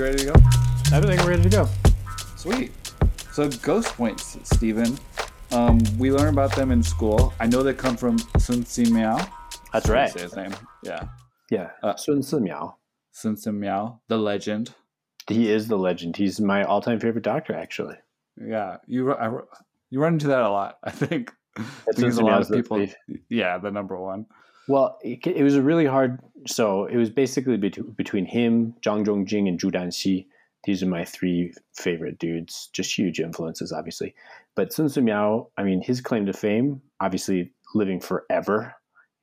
You ready to go? I think we're ready to go. Sweet. So ghost points, Stephen. Um, we learn about them in school. I know they come from Sun Si Miao. That's How do you right. Say his name. Yeah. Yeah. Uh, Sun Si Miao. Sun Si Miao, the legend. He is the legend. He's my all-time favorite doctor, actually. Yeah. You I, you run into that a lot. I think. That's because a lot Miao's of the- people. Yeah, the number one. Well, it, it was a really hard. So it was basically bet- between him, Zhang Zhongjing, and Zhu Danxi. These are my three favorite dudes. Just huge influences, obviously. But Sun Si Miao, I mean, his claim to fame, obviously living forever,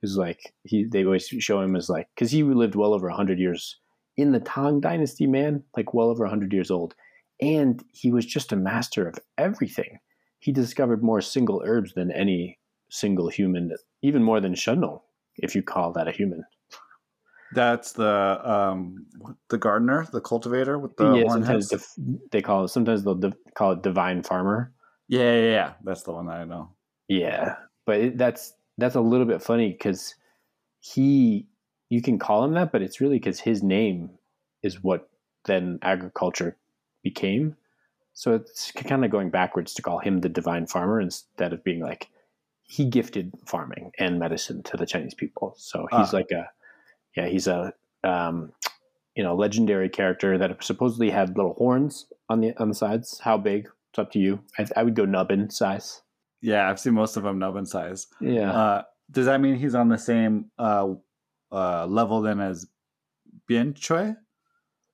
is like he. They always show him as like because he lived well over hundred years in the Tang Dynasty, man, like well over hundred years old, and he was just a master of everything. He discovered more single herbs than any single human, even more than Shennong if you call that a human. That's the um the gardener, the cultivator with the yeah, sometimes def- they call it. Sometimes they'll div- call it divine farmer. yeah, yeah, yeah. That's the one that I know. Yeah, but it, that's that's a little bit funny because he, you can call him that, but it's really because his name is what then agriculture became. So it's kind of going backwards to call him the divine farmer instead of being like he gifted farming and medicine to the Chinese people. So he's Ah. like a, yeah, he's a, um, you know, legendary character that supposedly had little horns on the on the sides. How big? It's up to you. I, I would go nubbin size. Yeah, I've seen most of them nubbin size. Yeah. Uh, does that mean he's on the same uh, uh, level then as Bian Que?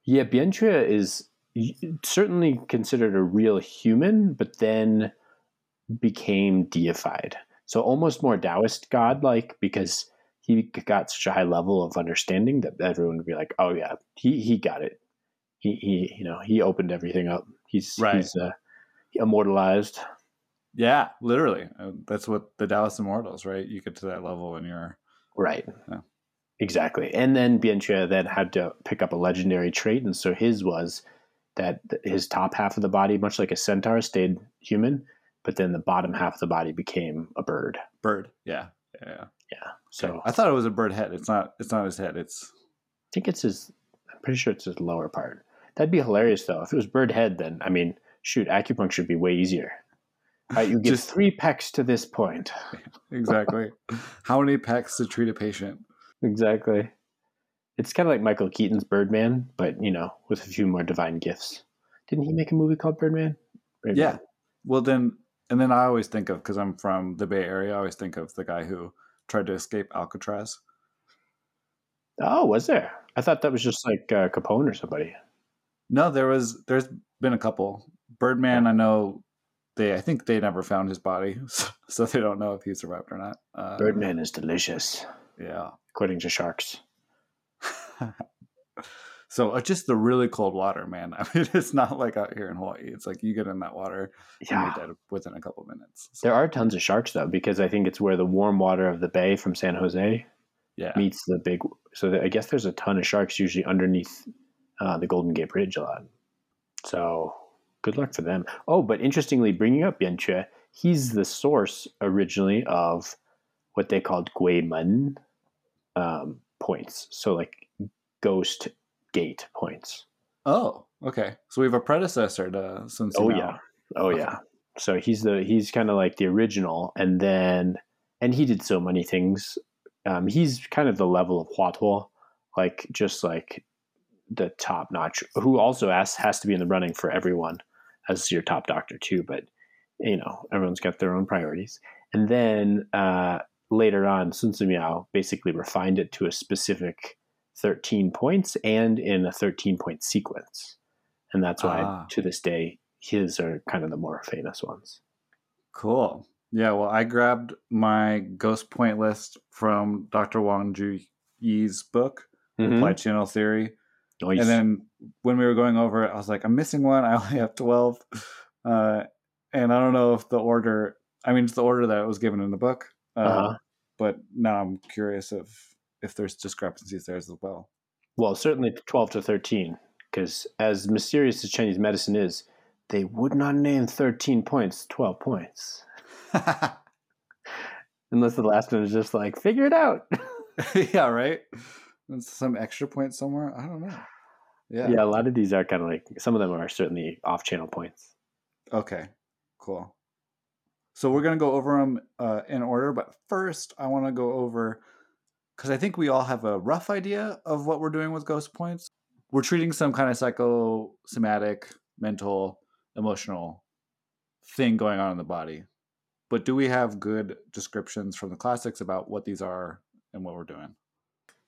Yeah, Bian Que is certainly considered a real human, but then became deified. So almost more Taoist god like because he got such a high level of understanding that everyone would be like, "Oh yeah, he he got it. He he you know he opened everything up. He's Right. he's uh, immortalized." Yeah, literally. Uh, that's what the Taoist Immortals, right? You get to that level when you're. Right. Yeah. Exactly. And then Bian Que then had to pick up a legendary trait, and so his was that his top half of the body, much like a centaur, stayed human, but then the bottom half of the body became a bird. Bird. Yeah. Yeah. Yeah. So I thought it was a bird head. It's not. It's not his head. It's. I think it's his. I'm pretty sure it's his lower part. That'd be hilarious though. If it was bird head, then I mean, shoot, acupuncture would be way easier. Right, you give Just- three pecks to this point. Exactly. How many pecks to treat a patient? Exactly. It's kind of like Michael Keaton's Birdman, but you know, with a few more divine gifts. Didn't he make a movie called Birdman? Maybe Yeah. Well, then, and then I always think of because I'm from the Bay Area. I always think of the guy who tried to escape Alcatraz. Oh, was there? I thought that was just like uh, Capone or somebody. No, there was. There's been a couple. Birdman, I know. They, I think they never found his body, so, so they don't know if he survived or not. Uh, Birdman is delicious, Yeah. according to sharks. so uh, just the really cold water, man. I mean, it's not like out here in Hawaii. It's like you get in that water, and Yeah. you're dead within a couple minutes. So, There are tons of sharks though, because I think it's where the warm water of the bay from San Jose yeah. meets the big. So that- I guess there's a ton of sharks usually underneath uh, the Golden Gate Bridge a lot. So good luck for them. Oh, but interestingly, bringing up Bian Que, he's the source originally of what they called Guimen um, points. So like ghost gate points. Oh, okay. So we have a predecessor to Sun Tzu Oh yeah. Oh Okay. yeah. So he's the he's kind of like the original, and then and he did so many things. Um, he's kind of the level of Huatuo, like just like the top notch. Who also has has to be in the running for everyone as your top doctor too. But you know everyone's got their own priorities. And then uh, later on, Sun Si Miao basically refined it to a specific thirteen points and in a thirteen point sequence, and that's why Ah. to this day his are kind of the more famous ones. Cool. Yeah, well, I grabbed my ghost point list from Dr. Wang Ju Yi's book, Mhm. Applied Channel Theory. Nice. And then when we were going over it, I was like, I'm missing one. I only have 12. Uh, and I don't know if the order, I mean, it's the order that it was given in the book. Uh, Uh-huh. But now I'm curious if, if there's discrepancies there as well. Well, certainly 12 to 13, because as mysterious as Chinese medicine is, they would not name 13 points 12 points. Unless the last one is just like, figure it out. yeah, right? There's some extra point somewhere. I don't know. Yeah. yeah, a lot of these are kind of like some of them are certainly off channel points. Okay. Cool. So we're gonna go over them uh, in order, but first I want to go over because I think we all have a rough idea of what we're doing with ghost points. We're treating some kind of psychosomatic, mental, emotional thing going on in the body. But do we have good descriptions from the classics about what these are and what we're doing?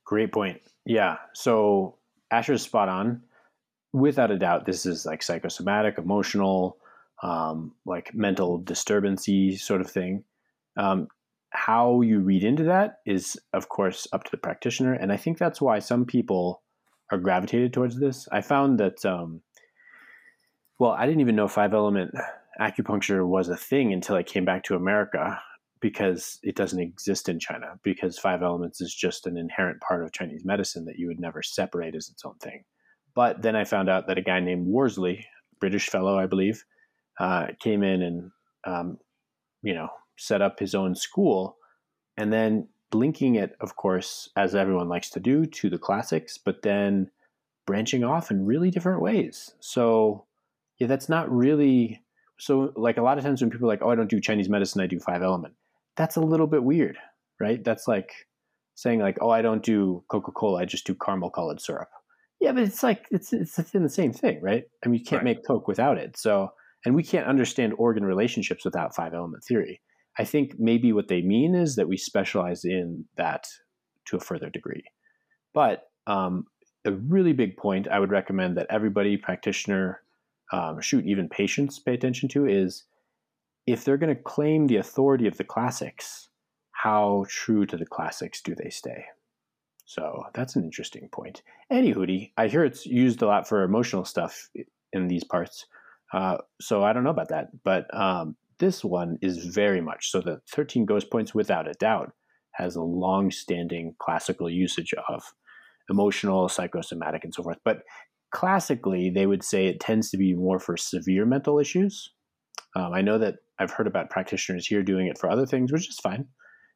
Great point. Yeah. So Asher's spot on. Without a doubt, this is like psychosomatic, emotional, um, like mental disturbancy sort of thing. Um, how you read into that is, of course, up to the practitioner, and I think that's why some people are gravitated towards this. I found that, um, well, I didn't even know five element acupuncture was a thing until I came back to America because it doesn't exist in China because five elements is just an inherent part of Chinese medicine that you would never separate as its own thing. But then I found out that a guy named Worsley, British fellow, I believe, uh, came in and um, you know set up his own school, and then linking it, of course, as everyone likes to do, to the classics, but then branching off in really different ways. So yeah, that's not really so. Like a lot of times when people are like, "Oh, I don't do Chinese medicine, I do five element," that's a little bit weird, right? That's like saying like, "Oh, I don't do Coca Cola, I just do caramel colored syrup." Yeah, but it's like it's it's in the same thing, right? I mean, you can't Right. make Coke without it. So, and we can't understand organ relationships without five element theory. I think maybe what they mean is that we specialize in that to a further degree. But um, a really big point I would recommend that everybody, practitioner, um, shoot, even patients, pay attention to is if they're going to claim the authority of the classics, how true to the classics do they stay? So that's an interesting point. Anywho, I hear it's used a lot for emotional stuff in these parts. Uh, so I don't know about that, but um, this one is very much so. The 13 ghost points, without a doubt, has a long-standing classical usage of emotional, psychosomatic, and so forth. But classically, they would say it tends to be more for severe mental issues. Um, I know that I've heard about practitioners here doing it for other things, which is fine.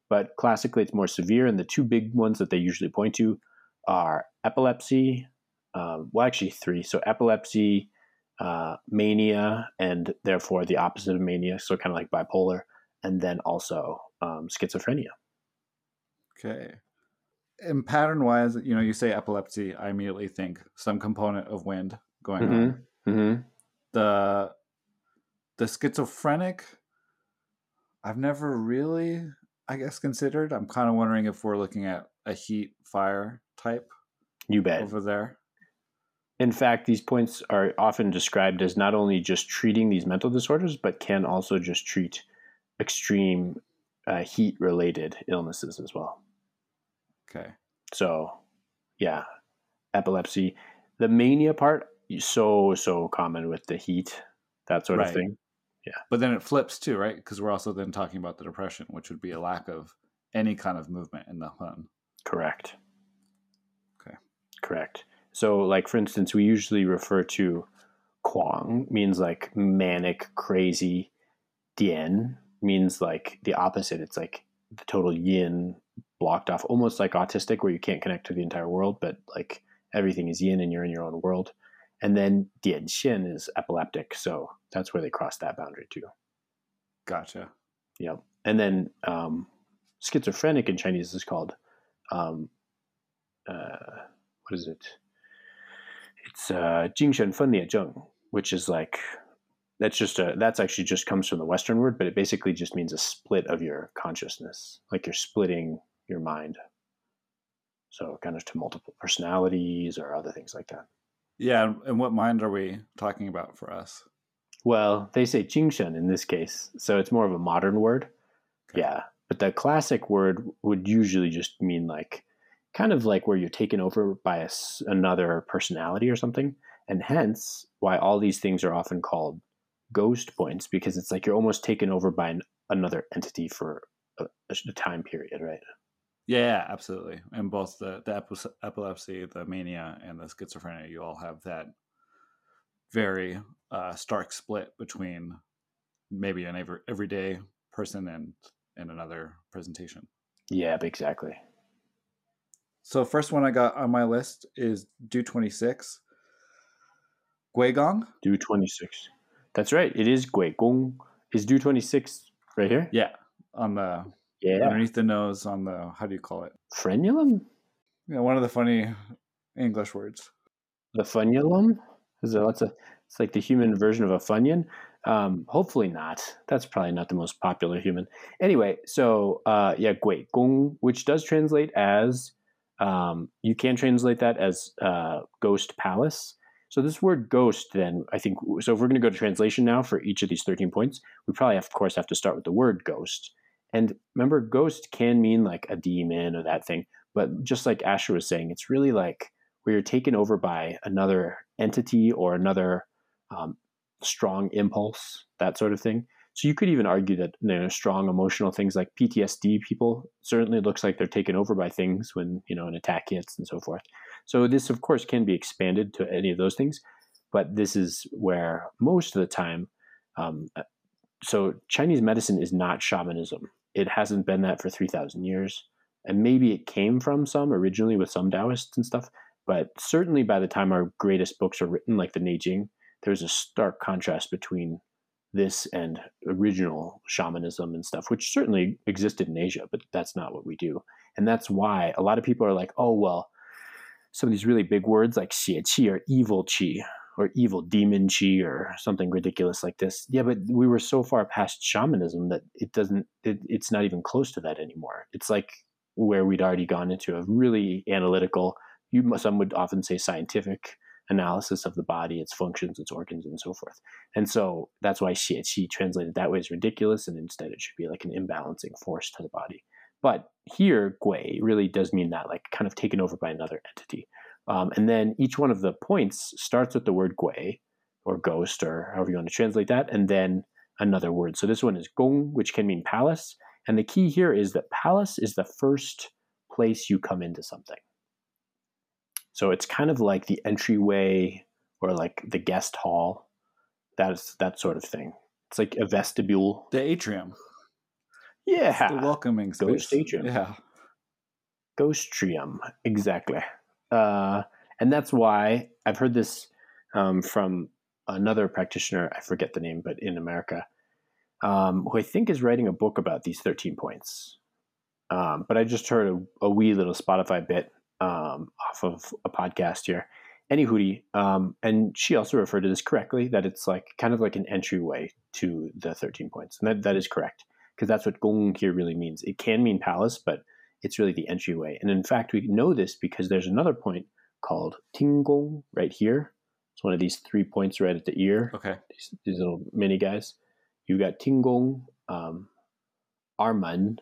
But classically, it's more severe. And the two big ones that they usually point to are epilepsy. Um, well, actually, three. So, epilepsy, uh, mania, and therefore the opposite of mania. So, kind of like bipolar. And then also um, schizophrenia. Okay. And pattern wise, you know, you say epilepsy, I immediately think some component of wind going on. Mm-hmm. The the schizophrenic, I've never really, I guess, considered. I'm kind of wondering if we're looking at a heat fire type You bet. over there. In fact, these points are often described as not only just treating these mental disorders, but can also just treat extreme uh, heat related illnesses as well. Okay. So, yeah, epilepsy. The mania part, so, so common with the heat, that sort Right. of thing. Yeah. But then it flips too, right? Because we're also then talking about the depression, which would be a lack of any kind of movement in the hun. Correct. Okay. Correct. So, like for instance, we usually refer to Kwang means like manic, crazy. Dian means like the opposite. It's like the total yin blocked off, almost like autistic, where you can't connect to the entire world, but like everything is yin and you're in your own world. And then Dian Xian is epileptic, so that's where they cross that boundary too. Gotcha. Yep. And then um, schizophrenic in Chinese is called, um, uh, what is it? it's uh, which is like that's just a that's actually just comes from the Western word, but it basically just means a split of your consciousness, like you're splitting your mind. So kind of to multiple personalities or other things like that. Yeah, and what mind are we talking about for us? Well, they say Jingshen in this case, so it's more of a modern word. Okay. Yeah, but the classic word would usually just mean like kind of like where you're taken over by a another personality or something, and hence why all these things are often called ghost points because it's like you're almost taken over by an, another entity for a, a time period, right? Yeah, absolutely. And both the the epi- epilepsy, the mania, and the schizophrenia, you all have that very uh, stark split between maybe an every, everyday person and and another presentation. Yeah, exactly. So first one I got on my list is Du 26. Guigong? Du 26. That's right. It is Gui Gong. Is Du 26 right here? Yeah. On the Yeah. underneath the nose on the how do you call it? Frenulum? Yeah, one of the funny English words. The funulum? Is there lots of it's like the human version of a funyun? Um, hopefully not. That's probably not the most popular human. Anyway, so uh yeah, Gui Gong, which does translate as um you can translate that as uh ghost palace. So this word ghost then I think so if we're gonna go to translation now for each of these 13 points, we probably have, of course have to start with the word ghost. And remember, ghost can mean like a demon or that thing, but just like Asher was saying, it's really like where you're taken over by another entity or another um, strong impulse, that sort of thing. So you could even argue that you know, strong emotional things like PTSD people certainly looks like they're taken over by things when you know an attack hits and so forth. So this, of course, can be expanded to any of those things, but this is where most of the time. Um, so Chinese medicine is not shamanism. It hasn't been that for three thousand years, and maybe it came from some originally with some Taoists and stuff. But certainly by the time our greatest books are written, like the Neijing, there's a stark contrast between this and original shamanism and stuff, which certainly existed in Asia, but that's not what we do. And that's why a lot of people are like, oh, well, some of these really big words like xie qi or evil qi or evil demon qi or something ridiculous like this. Yeah, but we were so far past shamanism that it doesn't, it, it's not even close to that anymore. It's like where we'd already gone into a really analytical, you some would often say scientific analysis of the body, its functions, its organs, and so forth. And so that's why qi translated that way is ridiculous, and instead it should be like an imbalancing force to the body. But here, gui really does mean that, like kind of taken over by another entity. Um, and then each one of the points starts with the word gui or ghost or however you want to translate that, and then another word. So this one is gong, which can mean palace. And the key here is that palace is the first place you come into something. So it's kind of like the entryway or like the guest hall. That is that sort of thing. It's like a vestibule. The atrium. Yeah. The welcoming space. Ghost atrium. Yeah. Ghostrium, exactly. Uh, and that's why I've heard this um, from another practitioner, I forget the name, but in America, um, who I think is writing a book about these 13 points. Um, but I just heard a, a, wee little Spotify bit um, off of a podcast here. Any hootie, um, and she also referred to this correctly that it's like kind of like an entryway to the 13 points. And that, that is correct because that's what gong here really means. It can mean palace, but it's really the entryway. And in fact, we know this because there's another point called Tinggong right here. It's one of these three points right at the ear. Okay. These, these little mini guys. You've got Tinggong, um, Ermen,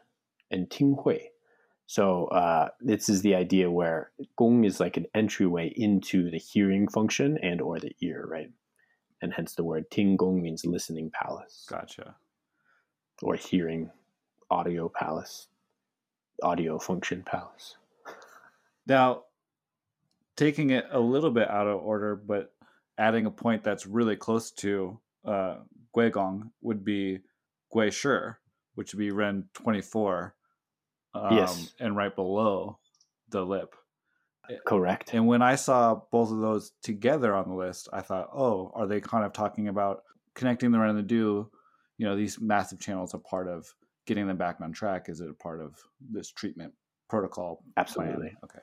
and Tinghui. So uh, this is the idea where Gong is like an entryway into the hearing function and or the ear, right? And hence the word Tinggong means listening palace. Gotcha. Or hearing audio palace audio function palace. Now, taking it a little bit out of order, but adding a point that's really close to uh, Guigong would be Gui Shi, which would be Ren 24. Um, yes. And right below the lip. Correct. And when I saw both of those together on the list, I thought, oh, are they kind of talking about connecting the Ren and the Du? You know, these massive channels are part of getting them back on track? Is it a part of this treatment protocol? Absolutely. Plan? Okay.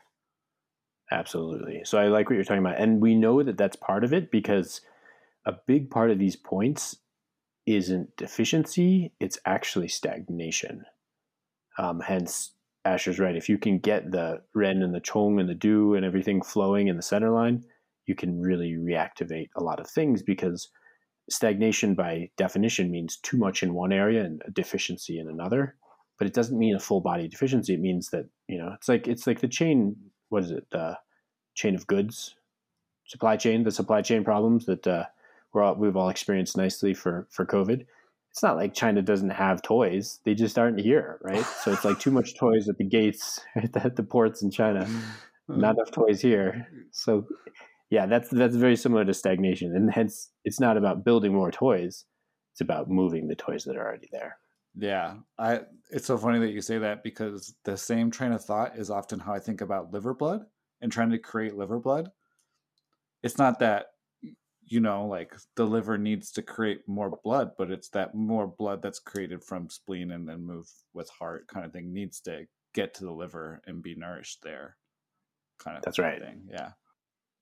Absolutely. So I like what you're talking about. And we know that that's part of it because a big part of these points isn't deficiency, it's actually stagnation. Um, hence, Asher's right. If you can get the Ren and the Chong and the Du and everything flowing in the center line, you can really reactivate a lot of things because stagnation by definition means too much in one area and a deficiency in another. But it doesn't mean a full body deficiency. It means that you know it's like it's like the chain what is it the chain of goods? Supply chain the supply chain problems that uh, we're all, we've all experienced nicely for for covid it's not like china doesn't have toys they just aren't here right so it's like too much toys at the gates at the ports in china mm-hmm. not enough toys here so yeah, that's that's very similar to stagnation, and hence it's not about building more toys; it's about moving the toys that are already there. Yeah, I. It's so funny that you say that because the same train of thought is often how I think about liver blood and trying to create liver blood. It's not that you know, like the liver needs to create more blood, but it's that more blood that's created from spleen and then move with heart kind of thing needs to get to the liver and be nourished there. Kind of That's right. thing. Yeah.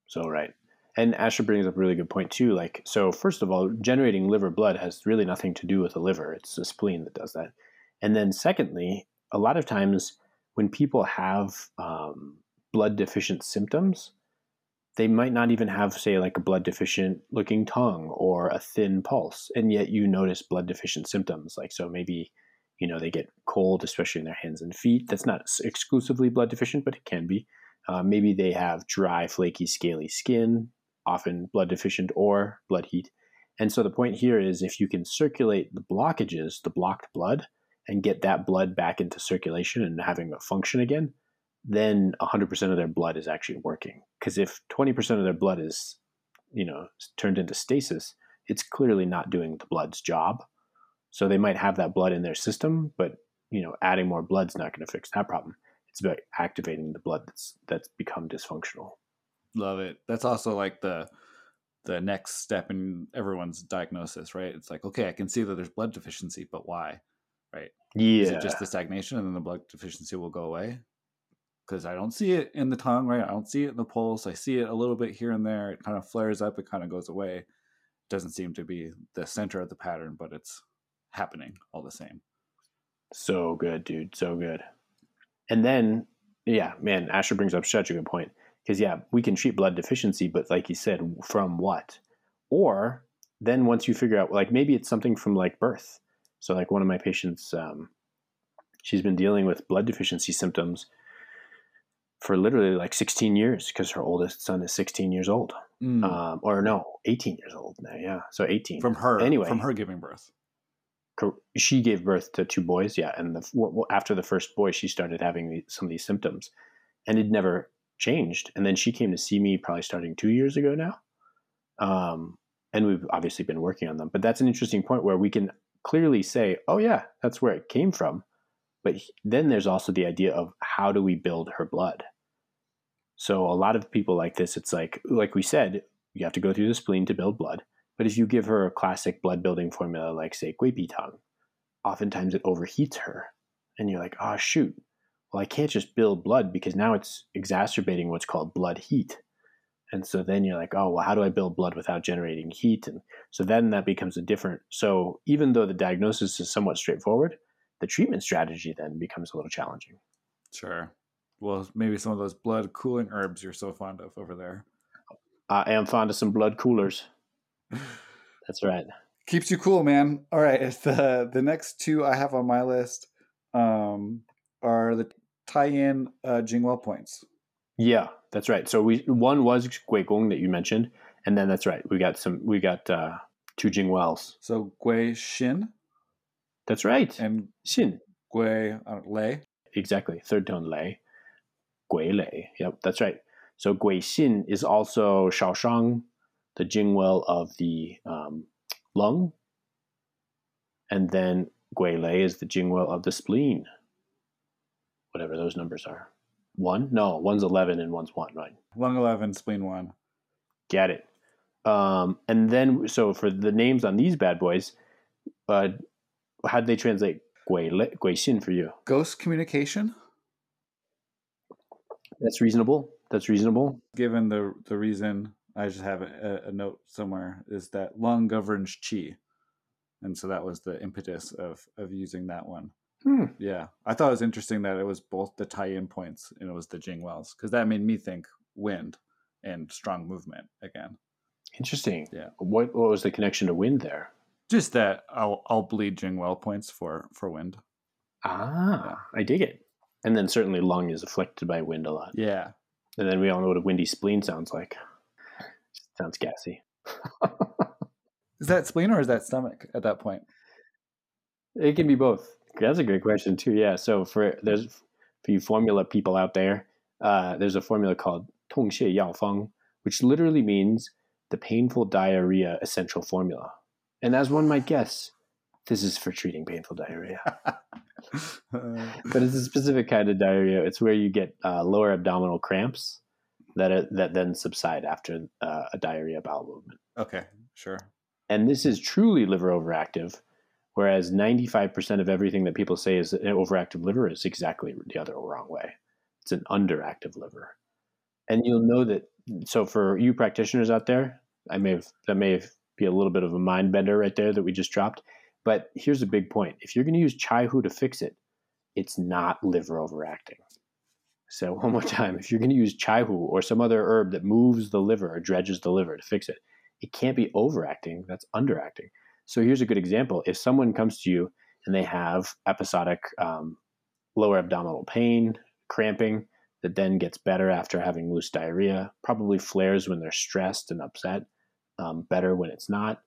So right. And Asher brings up a really good point too. Like, so first of all, generating liver blood has really nothing to do with the liver. It's the spleen that does that. And then secondly, a lot of times when people have um, blood deficient symptoms, they might not even have, say, like a blood deficient looking tongue or a thin pulse, and yet you notice blood deficient symptoms. Like, so maybe, you know, they get cold, especially in their hands and feet. That's not exclusively blood deficient, but it can be. Uh, maybe they have dry, flaky, scaly skin, often blood deficient or blood heat. And so the point here is if you can circulate the blockages, the blocked blood, and get that blood back into circulation and having a function again, then 100% of their blood is actually working. Because if 20% of their blood is, you know, turned into stasis, it's clearly not doing the blood's job. So they might have that blood in their system, but you know, adding more blood's not going to fix that problem. It's about activating the blood that's that's become dysfunctional. Love it. That's also like the the next step in everyone's diagnosis, right? It's like, okay, I can see that there's blood deficiency, but why? Right? Yeah. Is it just the stagnation and then the blood deficiency will go away? Because I don't see it in the tongue, right? I don't see it in the pulse. I see it a little bit here and there. It kind of flares up, it kind of goes away. Doesn't seem to be the center of the pattern, but it's happening all the same. So good, dude. So good. And then, yeah, man, Asher brings up such a good point. Because, yeah, we can treat blood deficiency, but like you said, from what? Or then once you figure out, like maybe it's something from like birth. So, like one of my patients, um, she's been dealing with blood deficiency symptoms for literally like 16 years because her oldest son is 16 years old. Mm. Um, or no, 18 years old now. Yeah. So 18. from her, anyway. from her giving birth. She gave birth to two boys yeah and the after the first boy she started having some of these symptoms and it never changed and then she came to see me probably starting two years ago now um, and we've obviously been working on them but that's an interesting point where we can clearly say oh yeah that's where it came from but then there's also the idea of how do we build her blood so a lot of people like this it's like like we said you have to go through the spleen to build blood but if you give her a classic blood building formula like say Guipitang, oftentimes it overheats her. And you're like, oh shoot, well I can't just build blood because now it's exacerbating what's called blood heat. And so then you're like, oh well how do I build blood without generating heat? And so then that becomes a different so even though the diagnosis is somewhat straightforward, the treatment strategy then becomes a little challenging. Sure. Well, maybe some of those blood cooling herbs you're so fond of over there. I am fond of some blood coolers. That's right. Keeps you cool, man. All right. The the next two I have on my list um, are the tie-in uh, Jingwell points. Yeah, that's right. So we one was Guigong that you mentioned, and then that's right. We got some. We got uh, two Jingwells. So Gui Xin That's right. and Xin. Gui uh, Lei. Exactly. Third tone lei. Gui lei. Yep, that's right. So Gui Xin is also Shaoshang, the Jingwell of the um, lung, and then Gui lei is the Jingwell of the spleen. Whatever those numbers are. One? No, one's eleven and one's one. Right. Lung 11, spleen 1. Get it. Um, and then, so for the names on these bad boys, uh, how'd they translate Gui, Le- Gui Xin for you? Ghost communication, That's reasonable. That's reasonable. given the the reason I just have a, a note somewhere is that lung governs chi. And so that was the impetus of of using that one. Hmm. Yeah, I thought it was interesting that it was both the tie-in points and it was the Jing Wells because that made me think wind and strong movement again. Interesting. Yeah. What, what was the connection to wind there? Just that I'll I'll bleed Jing Well points for for wind. Ah, I dig it. And then certainly lung is afflicted by wind a lot. Yeah. And then we all know what a windy spleen sounds like. Sounds gassy. is that spleen or is that stomach at that point? It can be both. That's a great question too. Yeah. So for there's for you formula people out there, uh, there's a formula called Tong Xie Yao Fang, which literally means the painful diarrhea essential formula. And as one might guess, this is for treating painful diarrhea. but it's a specific kind of diarrhea. It's where you get uh, lower abdominal cramps that are, that then subside after uh, a diarrhea bowel movement. Okay, sure. And this is truly liver overactive, whereas 95% of everything that people say is an overactive liver is exactly the other wrong way. It's an underactive liver. And you'll know that. So for you practitioners out there, I may have that may have be a little bit of a mind bender right there that we just dropped. But here's a big point: if you're going to use chai hu to fix it, it's not liver overacting. So one more time, if you're going to use chai hu or some other herb that moves the liver or dredges the liver to fix it, it can't be overacting. That's underacting. So here's a good example: if someone comes to you and they have episodic um, lower abdominal pain, cramping, that then gets better after having loose diarrhea, probably flares when they're stressed and upset, um, better when it's not,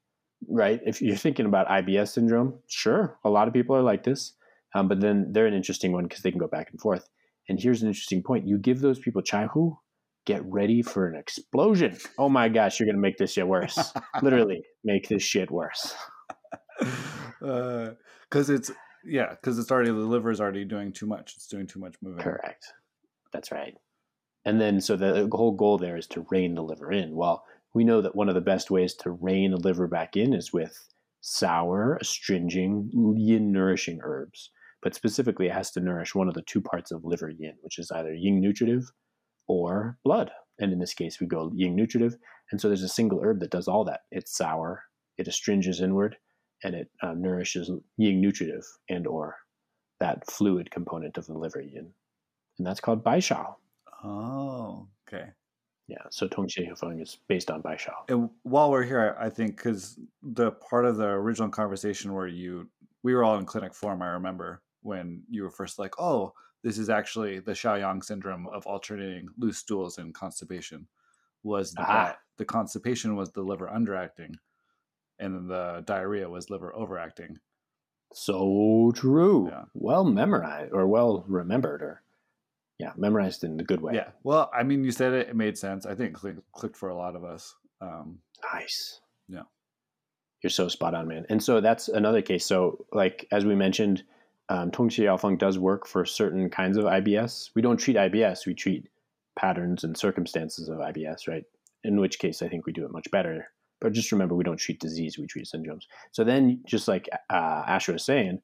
right? If you're thinking about IBS syndrome, sure, a lot of people are like this, um, but then they're an interesting one because they can go back and forth. And here's an interesting point you give those people chai hu, get ready for an explosion. Oh my gosh, you're going to make this shit worse. Literally, make this shit worse. Because uh, it's, yeah, because it's already, the liver is already doing too much. It's doing too much moving. Correct. That's right. And then, so the whole goal there is to rein the liver in. Well, we know that one of the best ways to rein a liver back in is with sour, astringing, yin nourishing herbs. But specifically, it has to nourish one of the two parts of liver yin, which is either yin nutritive or blood. And in this case, we go yin nutritive. And so there's a single herb that does all that. It's sour, it astringes inward, and it uh, nourishes yin nutritive and or that fluid component of the liver yin. And that's called Baishao. Oh, okay. Yeah, so Tongxie Yaofang is based on Baishao. And while we're here, I think because the part of the original conversation where you, we were all in clinic form, I remember when you were first like, oh, this is actually the Shaoyang syndrome of alternating loose stools and constipation. Was that the constipation was the liver underacting, and then the diarrhea was liver overacting. So true. Yeah. Well memorized or well remembered, or yeah, memorized in a good way. Yeah. Well, I mean, you said it; it made sense. I think click, clicked for a lot of us. Um, nice. Yeah. You're so spot on, man. And so that's another case. So, like as we mentioned, um, Tongxie Yaofang does work for certain kinds of IBS. We don't treat IBS; we treat patterns and circumstances of IBS, right? In which case, I think we do it much better. But just remember, we don't treat disease; we treat syndromes. So then, just like uh, Asher was saying,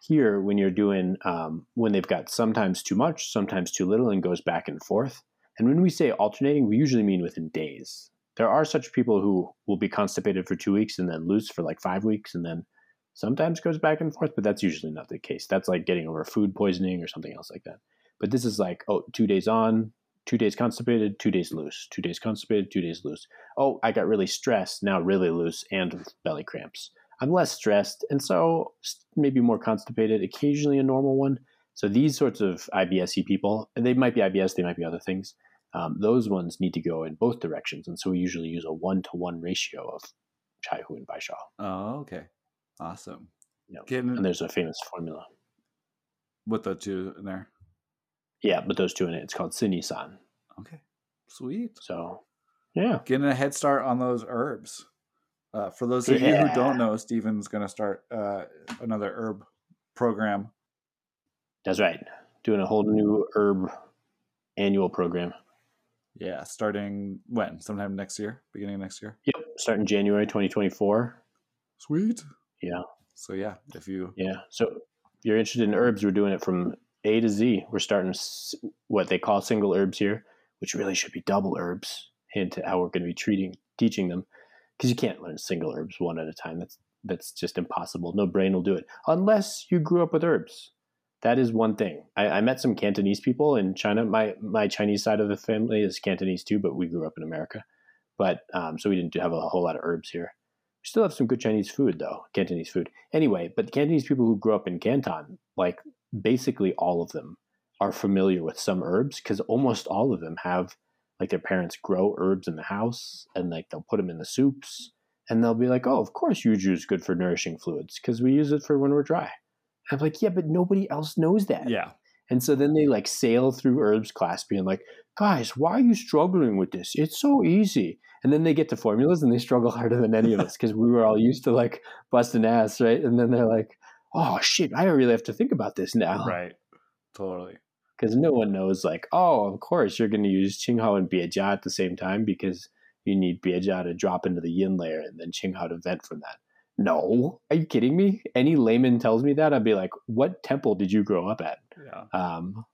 here, when you're doing, um, when they've got sometimes too much, sometimes too little, and goes back and forth. And when we say alternating, we usually mean within days. There are such people who will be constipated for two weeks and then loose for like five weeks and then sometimes goes back and forth, but that's usually not the case. That's like getting over food poisoning or something else like that. But this is like, oh, two days on, two days constipated, two days loose, two days constipated, two days loose. Oh, I got really stressed, now really loose and belly cramps. I'm less stressed, and so maybe more constipated, occasionally a normal one. So these sorts of IBSE people, they might be IBS, they might be other things. Um, those ones need to go in both directions, and so we usually use a one to one ratio of Chai Hu and Baishao. Oh, okay, awesome. Yeah, Getting, and there's a famous formula with the two in there. Yeah, but those two in it. It's called Sini San. Okay, sweet. So, yeah, getting a head start on those herbs. Uh, for those of yeah. you who don't know, Steven's going to start uh, another herb program. That's right. Doing a whole new herb annual program. Yeah, starting when? Sometime next year, beginning of next year. Yep, starting January 2024. Sweet. Yeah. So yeah, if you yeah, so if you're interested in herbs, we're doing it from A to Z. We're starting what they call single herbs here, which really should be double herbs. Hint at how we're going to be treating teaching them because you can't learn single herbs one at a time. That's that's just impossible. No brain will do it unless you grew up with herbs. That is one thing. I, I, met some Cantonese people in China. My my Chinese side of the family is Cantonese too, but we grew up in America. But um, so we didn't have a whole lot of herbs here. We still have some good Chinese food though, Cantonese food. Anyway, but Cantonese people who grew up in Canton, like basically all of them, are familiar with some herbs because almost all of them have like their parents grow herbs in the house and like they'll put them in the soups and they'll be like, oh, of course yuzhu is good for nourishing fluids because we use it for when we're dry. And I'm like, yeah, but nobody else knows that. Yeah. And so then they like sail through herbs class being like, guys, why are you struggling with this? It's so easy. And then they get to formulas and they struggle harder than any of us because we were all used to like busting ass, right? And then they're like, oh shit, I really have to think about this now. Right. Totally because no one knows like oh of course you're going to use Qinghao and Biejia at the same time because you need Biejia to drop into the yin layer and then Qinghao to vent from that. No, are you kidding me? Any layman tells me that, I'd be like, what temple did you grow up at? Yeah. Um,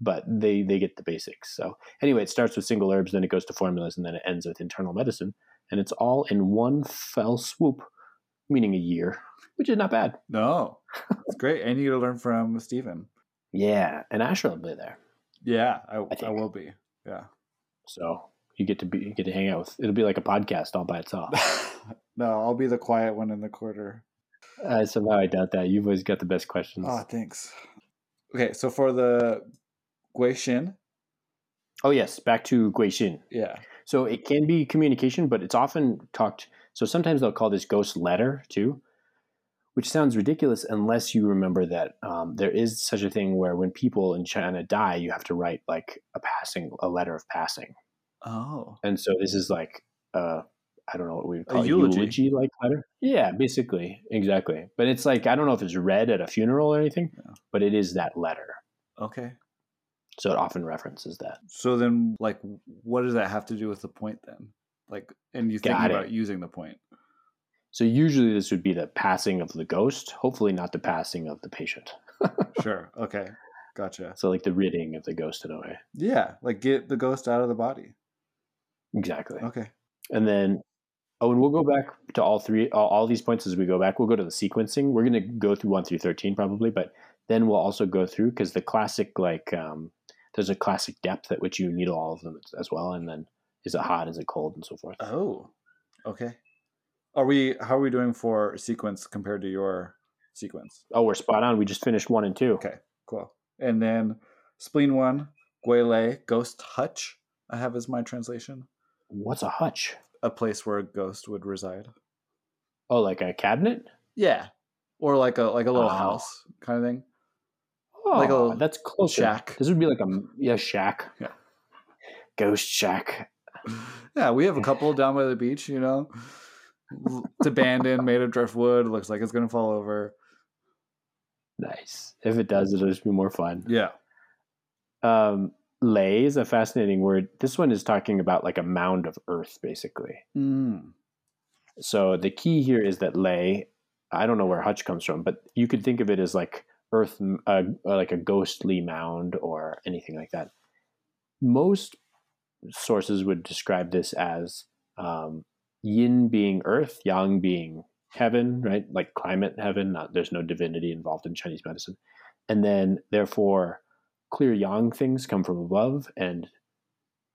but they they get the basics. So anyway, it starts with single herbs, then it goes to formulas, and then it ends with internal medicine, and it's all in one fell swoop, meaning a year, which is not bad. No, it's great, and you get to learn from Stephen. Yeah, and Asher will be there, Yeah, I, I I, will be. Yeah. so you get to be you get to hang out with. It'll be like a podcast all by itself. no, I'll be the quiet one in the corner. uh, somehow I doubt that. You've always got the best questions. Oh, thanks. Okay, so for the Guixin, Oh yes, back to Guixin. yeah. So it can be communication, but it's often talked. So sometimes they'll call this ghost letter too, which sounds ridiculous unless you remember that um, there is such a thing where when people in China die, you have to write like a passing, a letter of passing, Oh. and so this is like uh, I don't know what we would call a eulogy. eulogy like letter. Yeah, basically, exactly. But it's like I don't know if it's read at a funeral or anything, Yeah. but it is that letter. Okay. So it often references that. So then, like, what does that have to do with the point then? Like, and you think about using the point? So usually this would be the passing of the ghost, hopefully not the passing of the patient. Sure. Okay. Gotcha. So like the ridding of the ghost in a way. Yeah, like get the ghost out of the body. Exactly. Okay. And then oh and we'll go back to all three all, all these points as we go back. We'll go to the sequencing. We're gonna go through one through thirteen probably, but then we'll also go through because the classic like um there's a classic depth at which you need all of them as well, and then is it hot, is it cold, and so forth. Oh. Okay. Are we? How are we doing for sequence compared to your sequence? Oh, we're spot on. We just finished one and two. Okay. Cool. And then spleen one, Guilei, ghost hutch. I have as my translation. What's a hutch? A place where a ghost would reside. Oh, like a cabinet? Yeah. Or like a like a little Oh. house kind of thing. Oh, Like a that's close. shack. This would be like a yeah shack. Yeah. Ghost shack. Yeah, we have a couple down by the beach, you know. It's abandoned, made of driftwood, looks like it's gonna fall over. Nice. If it does, it'll just be more fun. Yeah. Um, lay is a fascinating word. This one is talking about like a mound of earth, basically. Mm. So the key here is that lay. I don't know where hutch comes from, but you could think of it as like earth, uh, like a ghostly mound or anything like that. Most sources would describe this as um, yin being earth, yang being heaven, right? Like climate heaven. Not there's no divinity involved in Chinese medicine, and then therefore clear yang things come from above, and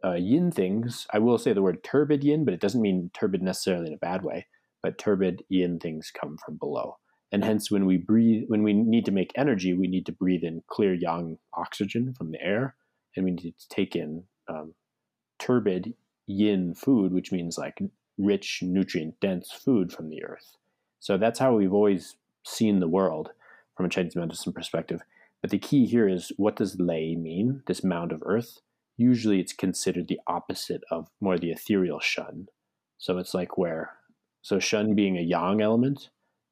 uh, yin things. I will say the word turbid yin, but it doesn't mean turbid necessarily in a bad way. But turbid yin things come from below, and hence when we breathe, when we need to make energy, we need to breathe in clear yang oxygen from the air, and we need to take in um, turbid yin food, which means like rich, nutrient dense food from the earth. So that's how we've always seen the world from a Chinese medicine perspective. But the key here is what does lei mean, this mound of earth? Usually it's considered the opposite of more the ethereal shun. So it's like where, so shun being a yang element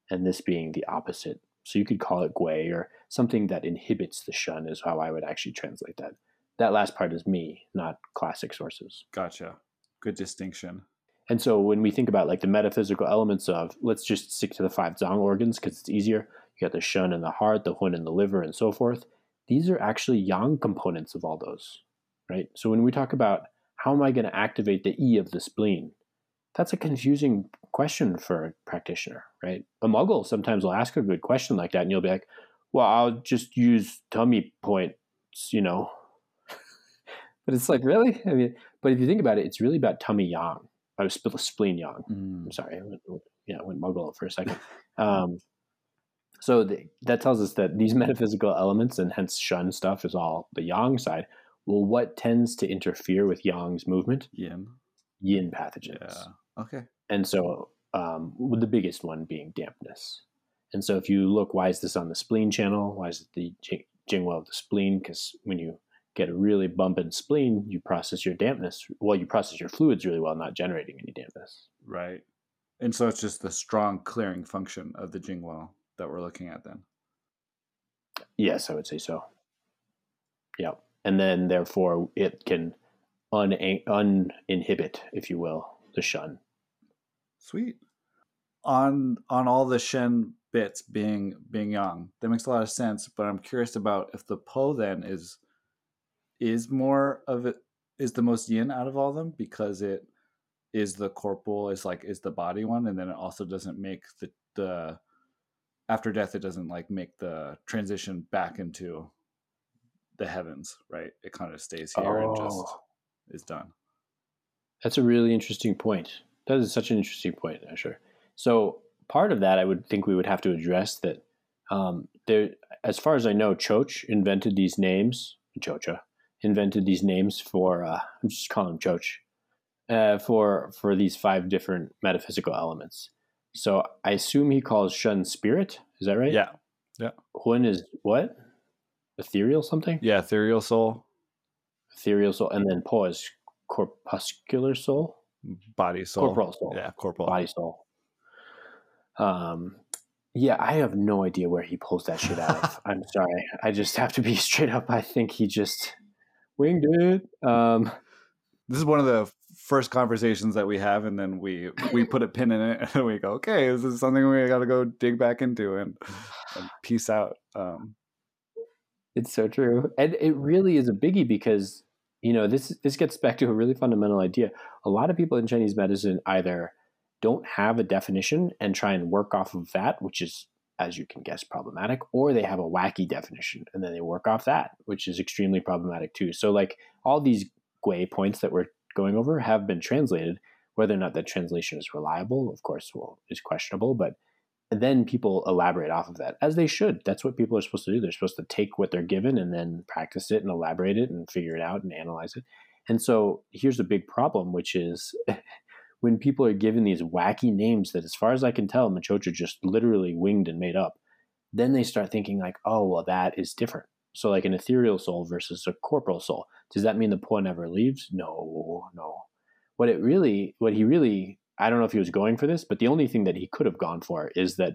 and this being the opposite. So you could call it gui or something that inhibits the shun is how I would actually translate that. That last part is me, not classic sources. Gotcha. Good distinction. And so when we think about like the metaphysical elements of, let's just stick to the five zong organs because it's easier. You got the shun in the heart, the hun in the liver, and so forth. These are actually yang components of all those, right? So when we talk about how am I going to activate the E of the spleen, that's a confusing question for a practitioner, right? A muggle sometimes will ask a good question like that, and you'll be like, well, I'll just use tummy points, you know. but it's like, really? I mean, but if you think about it, it's really about tummy yang. I was split spleen yang. I'm sorry, I went, yeah, I went muggle for a second. Um, so the, that tells us that these metaphysical elements and hence shun stuff is all the yang side. Well, what tends to interfere with yang's movement? Yin. Yin pathogens. Yeah. Okay. And so um, with the biggest one being dampness. And so if you look, why is this on the spleen channel? Why is it the jing- jingwa of the spleen? Because when you get a really bumping spleen, you process your dampness. Well, you process your fluids really well, not generating any dampness. Right. And so it's just the strong clearing function of the Jingwell that we're looking at then. Yes, I would say so. Yeah. And then therefore it can un- uninhibit, if you will, the Shun. Sweet. On on all the Shen bits being being young, that makes a lot of sense. But I'm curious about if the Po then is is more of it is the most yin out of all of them because it is the corporal is like is the body one, and then it also doesn't make the the after death it doesn't like make the transition back into the heavens, right? It kind of stays here and just Oh. is done. That's a really interesting point. That is such an interesting point, Asher. So part of that, I would think we would have to address that. Um, there, as far as I know, Choch invented these names. Chocha invented these names for. Uh, I'm just calling them Choch uh, for for these five different metaphysical elements. So I assume he calls Shen spirit. Is that right? Yeah. Yeah. Hun is what? Ethereal something? Yeah, ethereal soul, Ethereal soul, and then Po is corpuscular soul, body soul. corporal soul. Yeah, corporal. body soul. Um, yeah, I have no idea where he pulls that shit out of. I'm sorry. I just have to be straight up. I think he just winged it. Um, This is one of the first conversations that we have, and then we we put a pin in it, and we go, okay, this is something we got to go dig back into and, and peace out. Um, it's so true, and it really is a biggie because you know this this gets back to a really fundamental idea. A lot of people in Chinese medicine either don't have a definition and try and work off of that, which is, as you can guess, problematic, or they have a wacky definition and then they work off that, which is extremely problematic too. So, like all these Gui points that we're going over have been translated. Whether or not that translation is reliable, of course, well, is questionable, but then people elaborate off of that as they should. That's what people are supposed to do. They're supposed to take what they're given and then practice it and elaborate it and figure it out and analyze it. And so here's a big problem, which is when people are given these wacky names that, as far as I can tell, Maciocia just literally winged and made up, then they start thinking like, oh, well, that is different. So like an ethereal soul versus a corporal soul. Does that mean the Po never leaves? No, no. What it really, what he really, I don't know if he was going for this, but the only thing that he could have gone for is that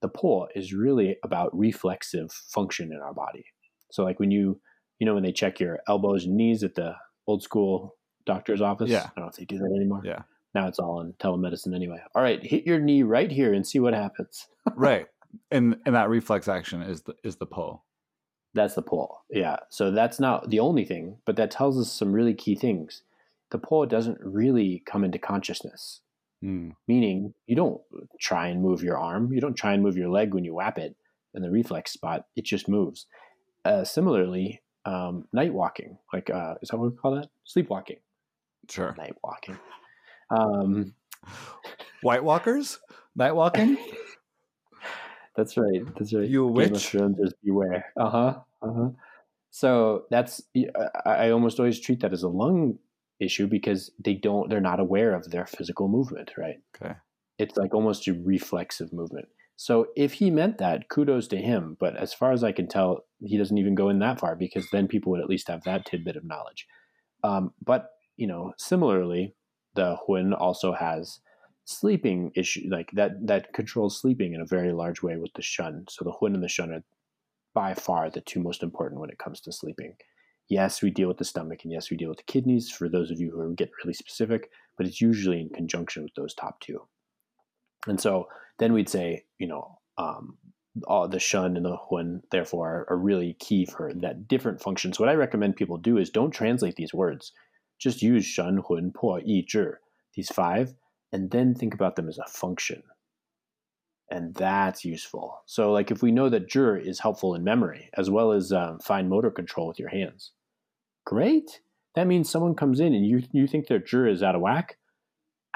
the Po is really about reflexive function in our body. So like when you, you know, when they check your elbows and knees at the old school doctor's office. Yeah. I don't know if they do that anymore. Yeah. Now it's all in telemedicine anyway. All right, hit your knee right here and see what happens. right, and and that reflex action is the is the Po. That's the Po. Yeah. So that's not the only thing, but that tells us some really key things. The Po doesn't really come into consciousness, Mm. meaning you don't try and move your arm, you don't try and move your leg when you whap it in the reflex spot. It just moves. Uh, similarly, um, night walking, like uh, is that what we call that? Sleepwalking, Sure. night walking. Um, White Walkers, night walking. That's right. That's right. You a Game witch? Thrones beware. Uh huh. Uh huh. So that's I I almost always treat that as a lung issue because they don't they're not aware of their physical movement. Right. Okay. It's like almost a reflexive movement. So if he meant that, kudos to him. But as far as I can tell, he doesn't even go in that far because then people would at least have that tidbit of knowledge. Um, but you know, similarly, the Hun also has sleeping issue like that that controls sleeping in a very large way with the Shen. So the Hun and the Shen are by far the two most important when it comes to sleeping. Yes, we deal with the stomach and yes, we deal with the kidneys for those of you who are getting really specific, but it's usually in conjunction with those top two. And so then we'd say, you know, um, all the shen and the hun, therefore, are, are really key for that different functions. What I recommend people do is don't translate these words. Just use shen, hun, po, yi, zhi, these five, and then think about them as a function. And that's useful. So, like if we know that zhi is helpful in memory as well as um, fine motor control with your hands, great. That means someone comes in and you you think their zhi is out of whack.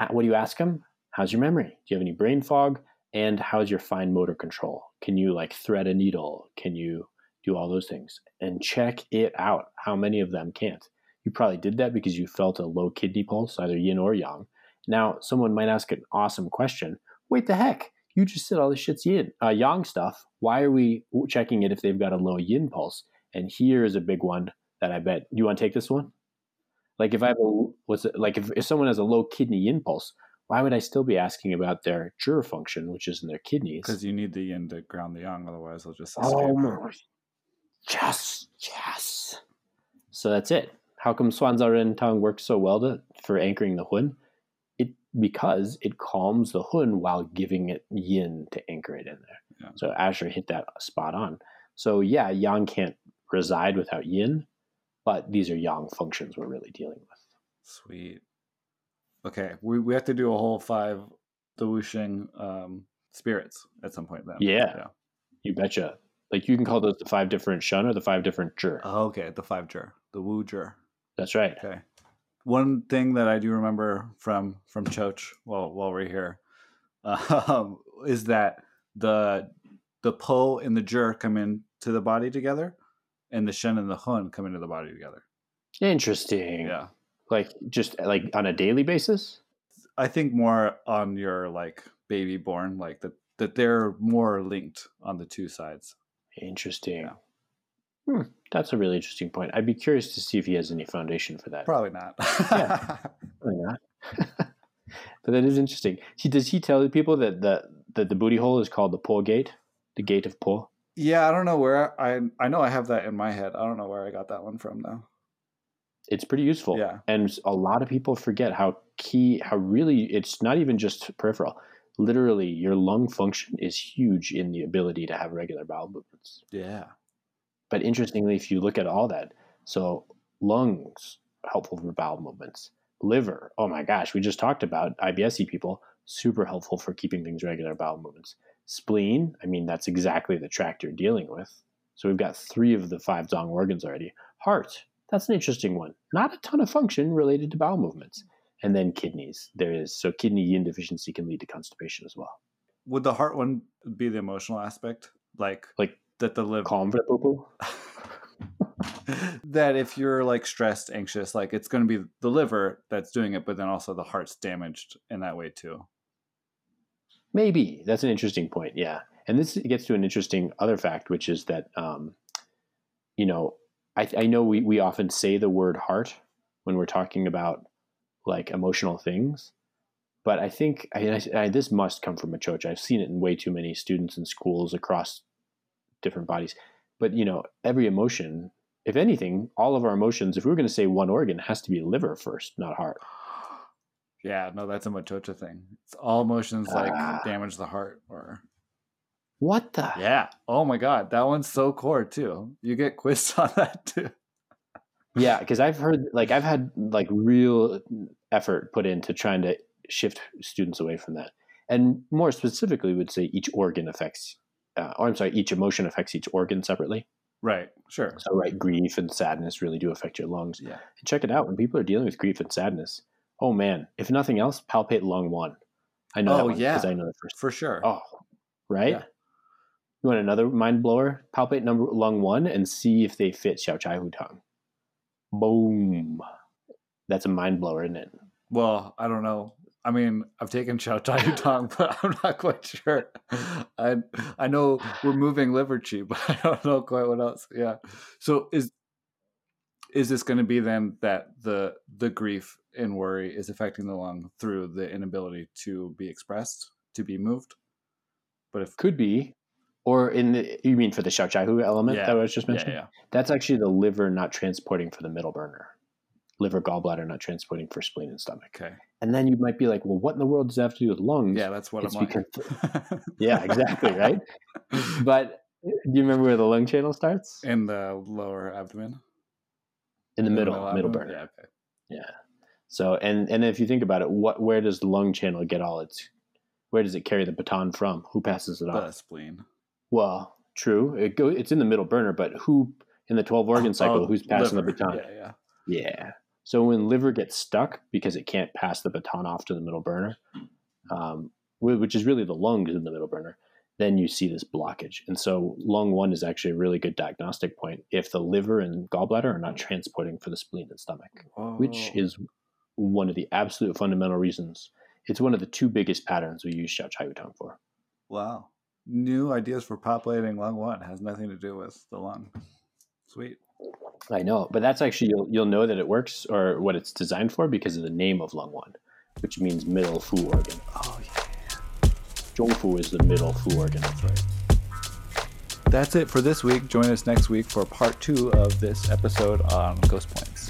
What do you ask them? How's your memory? Do you have any brain fog? And how's your fine motor control? Can you like thread a needle? Can you do all those things? And check it out. How many of them can't? You probably did that because you felt a low kidney pulse, either yin or yang. Now, someone might ask an awesome question. Wait, the heck? You just said all this shit's yin, uh, yang stuff. Why are we checking it if they've got a low yin pulse? And here is a big one that I bet. You want to take this one? Like if I have a what's it like if, if someone has a low kidney yin pulse, why would I still be asking about their zhi function, which is in their kidneys? Because you need the yin to ground the yang, otherwise they'll just escape. Oh my! Yes, yes. So that's it. How come Suan Zao Ren Tang works so well to, for anchoring the Hun? It because it calms the hun while giving it yin to anchor it in there. Yeah. So Asher hit that spot on. So yeah, yang can't reside without yin, but these are yang functions we're really dealing with. Sweet. Okay, we, we have to do a whole five the Wuxing um, spirits at some point then. Yeah. You betcha. Like you can call those the five different shen or the five different zhi. Oh, okay, the five zhi, the Wu zhi. That's right. Okay. One thing that I do remember from from Choch while while we're here um, is that the the po and the zhi come into the body together, and the shen and the hun come into the body together. Interesting. Yeah, Like just like on a daily basis. I think more on your like baby born, like that that they're more linked on the two sides. Interesting. Yeah. Hmm, that's a really interesting point. I'd be curious to see if he has any foundation for that. Probably not. Yeah. Probably not. but that is interesting. He does he tell people that the that the booty hole is called the pole gate, the gate of pole? yeah, I don't know where I I know I have that in my head. I don't know where I got that one from though. It's pretty useful. Yeah. And a lot of people forget how key, how really, it's not even just peripheral. Literally, your lung function is huge in the ability to have regular bowel movements. Yeah. But interestingly, if you look at all that, so lungs, helpful for bowel movements. Liver, oh my gosh, we just talked about IBSE people, super helpful for keeping things regular bowel movements. Spleen, I mean, that's exactly the tract you're dealing with. So we've got three of the five Zang organs already. Heart, that's an interesting one. Not a ton of function related to bowel movements. And then kidneys, there is. So kidney yin deficiency can lead to constipation as well. Would the heart one be the emotional aspect? Like Like that the liver calm the poo that if you're like stressed, anxious, like it's going to be the liver that's doing it, but then also the heart's damaged in that way too. Maybe that's an interesting point. Yeah, and this gets to an interesting other fact, which is that um, you know I, I know we we often say the word heart when we're talking about like emotional things, but I think I, I, this must come from a church. I've seen it in way too many students and schools across different bodies. But you know, every emotion, if anything, all of our emotions, if we were going to say one organ, has to be liver first, not heart. Yeah, no, that's a Maciocia thing. It's all emotions like Ah. damage the heart or What the? yeah. Oh my god, that one's so core too. You get quizzed on that too. Yeah, because I've heard like I've had like real effort put into trying to shift students away from that, and more specifically, would say each organ affects, uh, or I'm sorry, each emotion affects each organ separately. Right. Sure. So, right, grief and sadness really do affect your lungs. Yeah. And check it out when people are dealing with grief and sadness. Oh man, if nothing else, palpate lung one. I know. Oh, yeah. because I know the first. For sure. Oh, right. Yeah. You want another mind blower? Palpate number lung one and see if they fit Xiao Chai Hu Tang. Boom. That's a mind blower, isn't it? Well, I don't know. I mean, I've taken Chow Tai Tong, but I'm not quite sure. I I know we're moving liver chi, but I don't know quite what else. Yeah. So is is this going to be then that the the grief and worry is affecting the lung through the inability to be expressed, to be moved? But if Could be. Or in the, you mean for the Xiao Chai Hu element Yeah. that I was just mentioning? yeah, yeah, That's actually the liver not transporting for the middle burner. Liver, gallbladder not transporting for spleen and stomach. okay, And then you might be like, well, what in the world does that have to do with lungs? yeah, that's what It's I'm because- on. Yeah, exactly, right? But eh, do you remember where the lung channel starts? In the lower abdomen, In the In middle, middle abdomen? burner. Yeah, okay. Yeah. So and and if you think about it, what where does the lung channel get all its where does it carry the baton from? Who passes it off? The spleen. Well, true. It go it's in the middle burner, but who in the twelve organ oh, cycle Oh, who's passing liver. the baton? Yeah, yeah. Yeah. So when liver gets stuck because it can't pass the baton off to the middle burner, um, which is really the lungs in the middle burner, then you see this blockage. And so lung one is actually a really good diagnostic point if the liver and gallbladder are not transporting for the spleen and stomach, which is one of the absolute fundamental reasons. It's one of the two biggest patterns we use Xiao Chai Hu for. Wow. New ideas for populating lung one has nothing to do with the lung. Sweet. I know, but that's actually you'll you'll know that it works or what it's designed for because of the name of lung one, which means middle fu organ. Oh yeah. Zhongfu is the middle fu organ. That's right. That's it for this week. Join us next week for part two of this episode on Ghost Points.